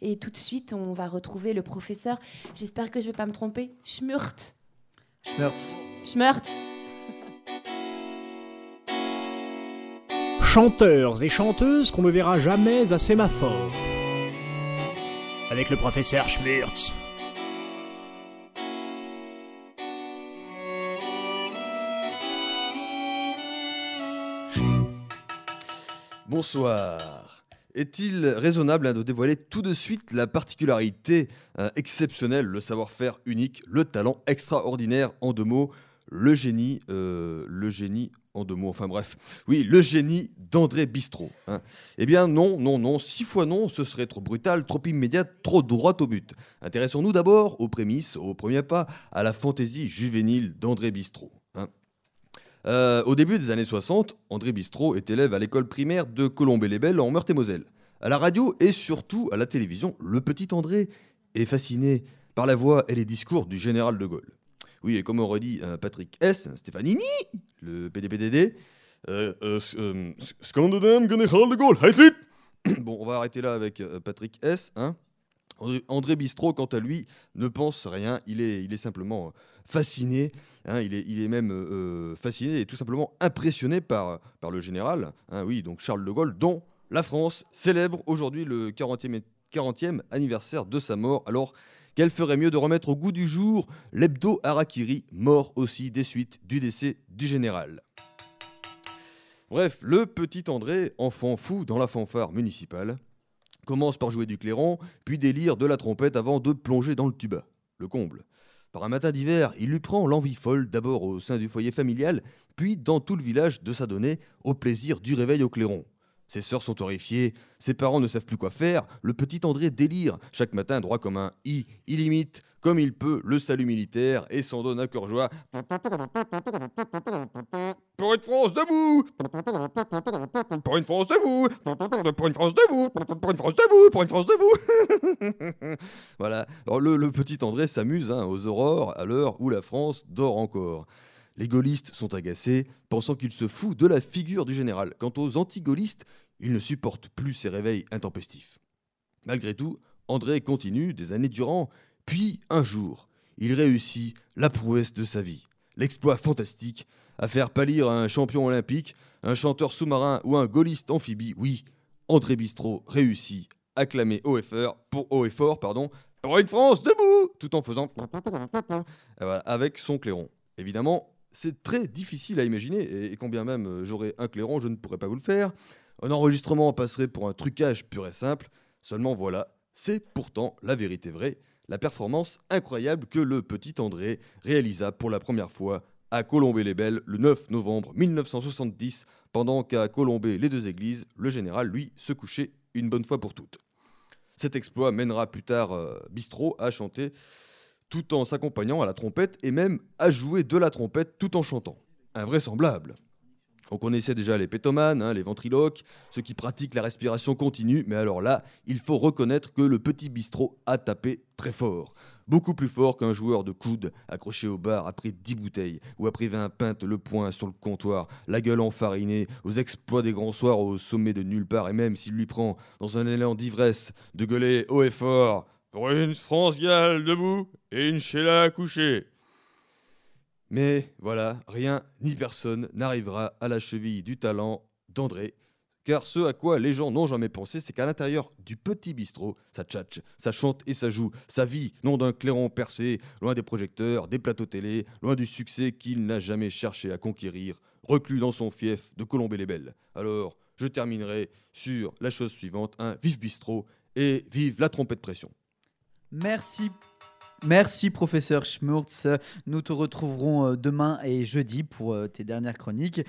Et tout de suite, on va retrouver le professeur, j'espère que je ne vais pas me tromper, Schmurt. Schmurtz. Schmurt. Chanteurs et chanteuses qu'on ne verra jamais à sémaphore. Avec le professeur Schmurtz. Bonsoir. Est-il raisonnable de dévoiler tout de suite la particularité euh, exceptionnelle, le savoir-faire unique, le talent extraordinaire en deux mots, le génie, euh, le génie en deux mots, enfin bref, oui, le génie d'André Bistrot. hein. Eh bien non, non, non, six fois non, ce serait trop brutal, trop immédiat, trop droit au but. Intéressons-nous d'abord aux prémices, aux premiers pas, à la fantaisie juvénile d'André Bistrot. Euh, au début des années 60, André Bistrot est élève à l'école primaire de Colombey-les-Belles en Meurthe-et-Moselle. À la radio et surtout à la télévision, le petit André est fasciné par la voix et les discours du général de Gaulle. Oui, et comme aurait dit euh, Patrick S., Stéfanini, le PDPDD, euh, euh, euh, Bon, on va arrêter là avec Patrick S. Hein. André, Bistrot, quant à lui, ne pense rien. Il est, simplement euh, fasciné. hein, il, est, même euh, euh, fasciné et tout simplement impressionné par, le général. hein, oui, donc Charles de Gaulle, dont la France célèbre aujourd'hui le 40e, et- 40e anniversaire de sa mort. Alors qu'elle ferait mieux de remettre au goût du jour l'hebdo Harakiri, mort aussi des suites du décès du général. Bref, le petit André, enfant fou dans la fanfare municipale, commence par jouer du clairon, puis délire de la trompette avant de plonger dans le tuba. Le comble. Par un matin d'hiver, il lui prend l'envie folle, d'abord au sein du foyer familial, puis dans tout le village, de s'adonner au plaisir du réveil au clairon. Ses sœurs sont horrifiées, ses parents ne savent plus quoi faire, le petit André délire, chaque matin droit comme un i, il imite, comme il peut, le salut militaire et s'en donne à cœur joie. Pour une France debout. Pour une France debout. Pour une France debout. Pour une France debout. Pour une France debout. Voilà. Le petit André s'amuse hein, aux aurores à l'heure où la France dort encore. Les gaullistes sont agacés, pensant qu'il se fout de la figure du général. Quant aux anti-gaullistes, ils ne supportent plus ces réveils intempestifs. Malgré tout, André continue des années durant, puis un jour, il réussit la prouesse de sa vie, l'exploit fantastique à faire pâlir un champion olympique, un chanteur sous-marin ou un gaulliste amphibie. Oui, André Bistrot réussit clamer haut pour haut pardon, pour une France debout, tout en faisant avec son clairon. Évidemment, c'est très difficile à imaginer, et, et quand bien même euh, j'aurais un clairon, je ne pourrais pas vous le faire. Un enregistrement passerait pour un trucage pur et simple. Seulement voilà, c'est pourtant la vérité vraie, la performance incroyable que le petit André réalisa pour la première fois à Colombey-les-Belles le 9 novembre 1970, pendant qu'à Colombey les deux églises, le général, lui, se couchait une bonne fois pour toutes. Cet exploit mènera plus tard euh, Bistrot à chanter tout en s'accompagnant à la trompette et même à jouer de la trompette tout en chantant. Invraisemblable. On connaissait déjà les pétomanes, hein, les ventriloques, ceux qui pratiquent la respiration continue, mais alors là, il faut reconnaître que le petit bistrot a tapé très fort. Beaucoup plus fort qu'un joueur de coude accroché au bar après 10 bouteilles, ou après 20 pintes le poing sur le comptoir, la gueule enfarinée, aux exploits des grands soirs au sommet de nulle part, et même s'il lui prend, dans un élan d'ivresse, de gueuler haut et fort une France gale debout et une Sheila couchée. Mais voilà, rien ni personne n'arrivera à la cheville du talent d'André. Car ce à quoi les gens n'ont jamais pensé, c'est qu'à l'intérieur du petit bistrot, ça tchatche, ça chante et ça joue, sa vie, non d'un clairon percé, loin des projecteurs, des plateaux télé, loin du succès qu'il n'a jamais cherché à conquérir, reclus dans son fief de Colombey-les-Belles. Alors, je terminerai sur la chose suivante, un vive bistrot et vive la trompette pression. Merci. Merci professeur Schmurtz. Nous te retrouverons euh, demain et jeudi pour euh, tes dernières chroniques.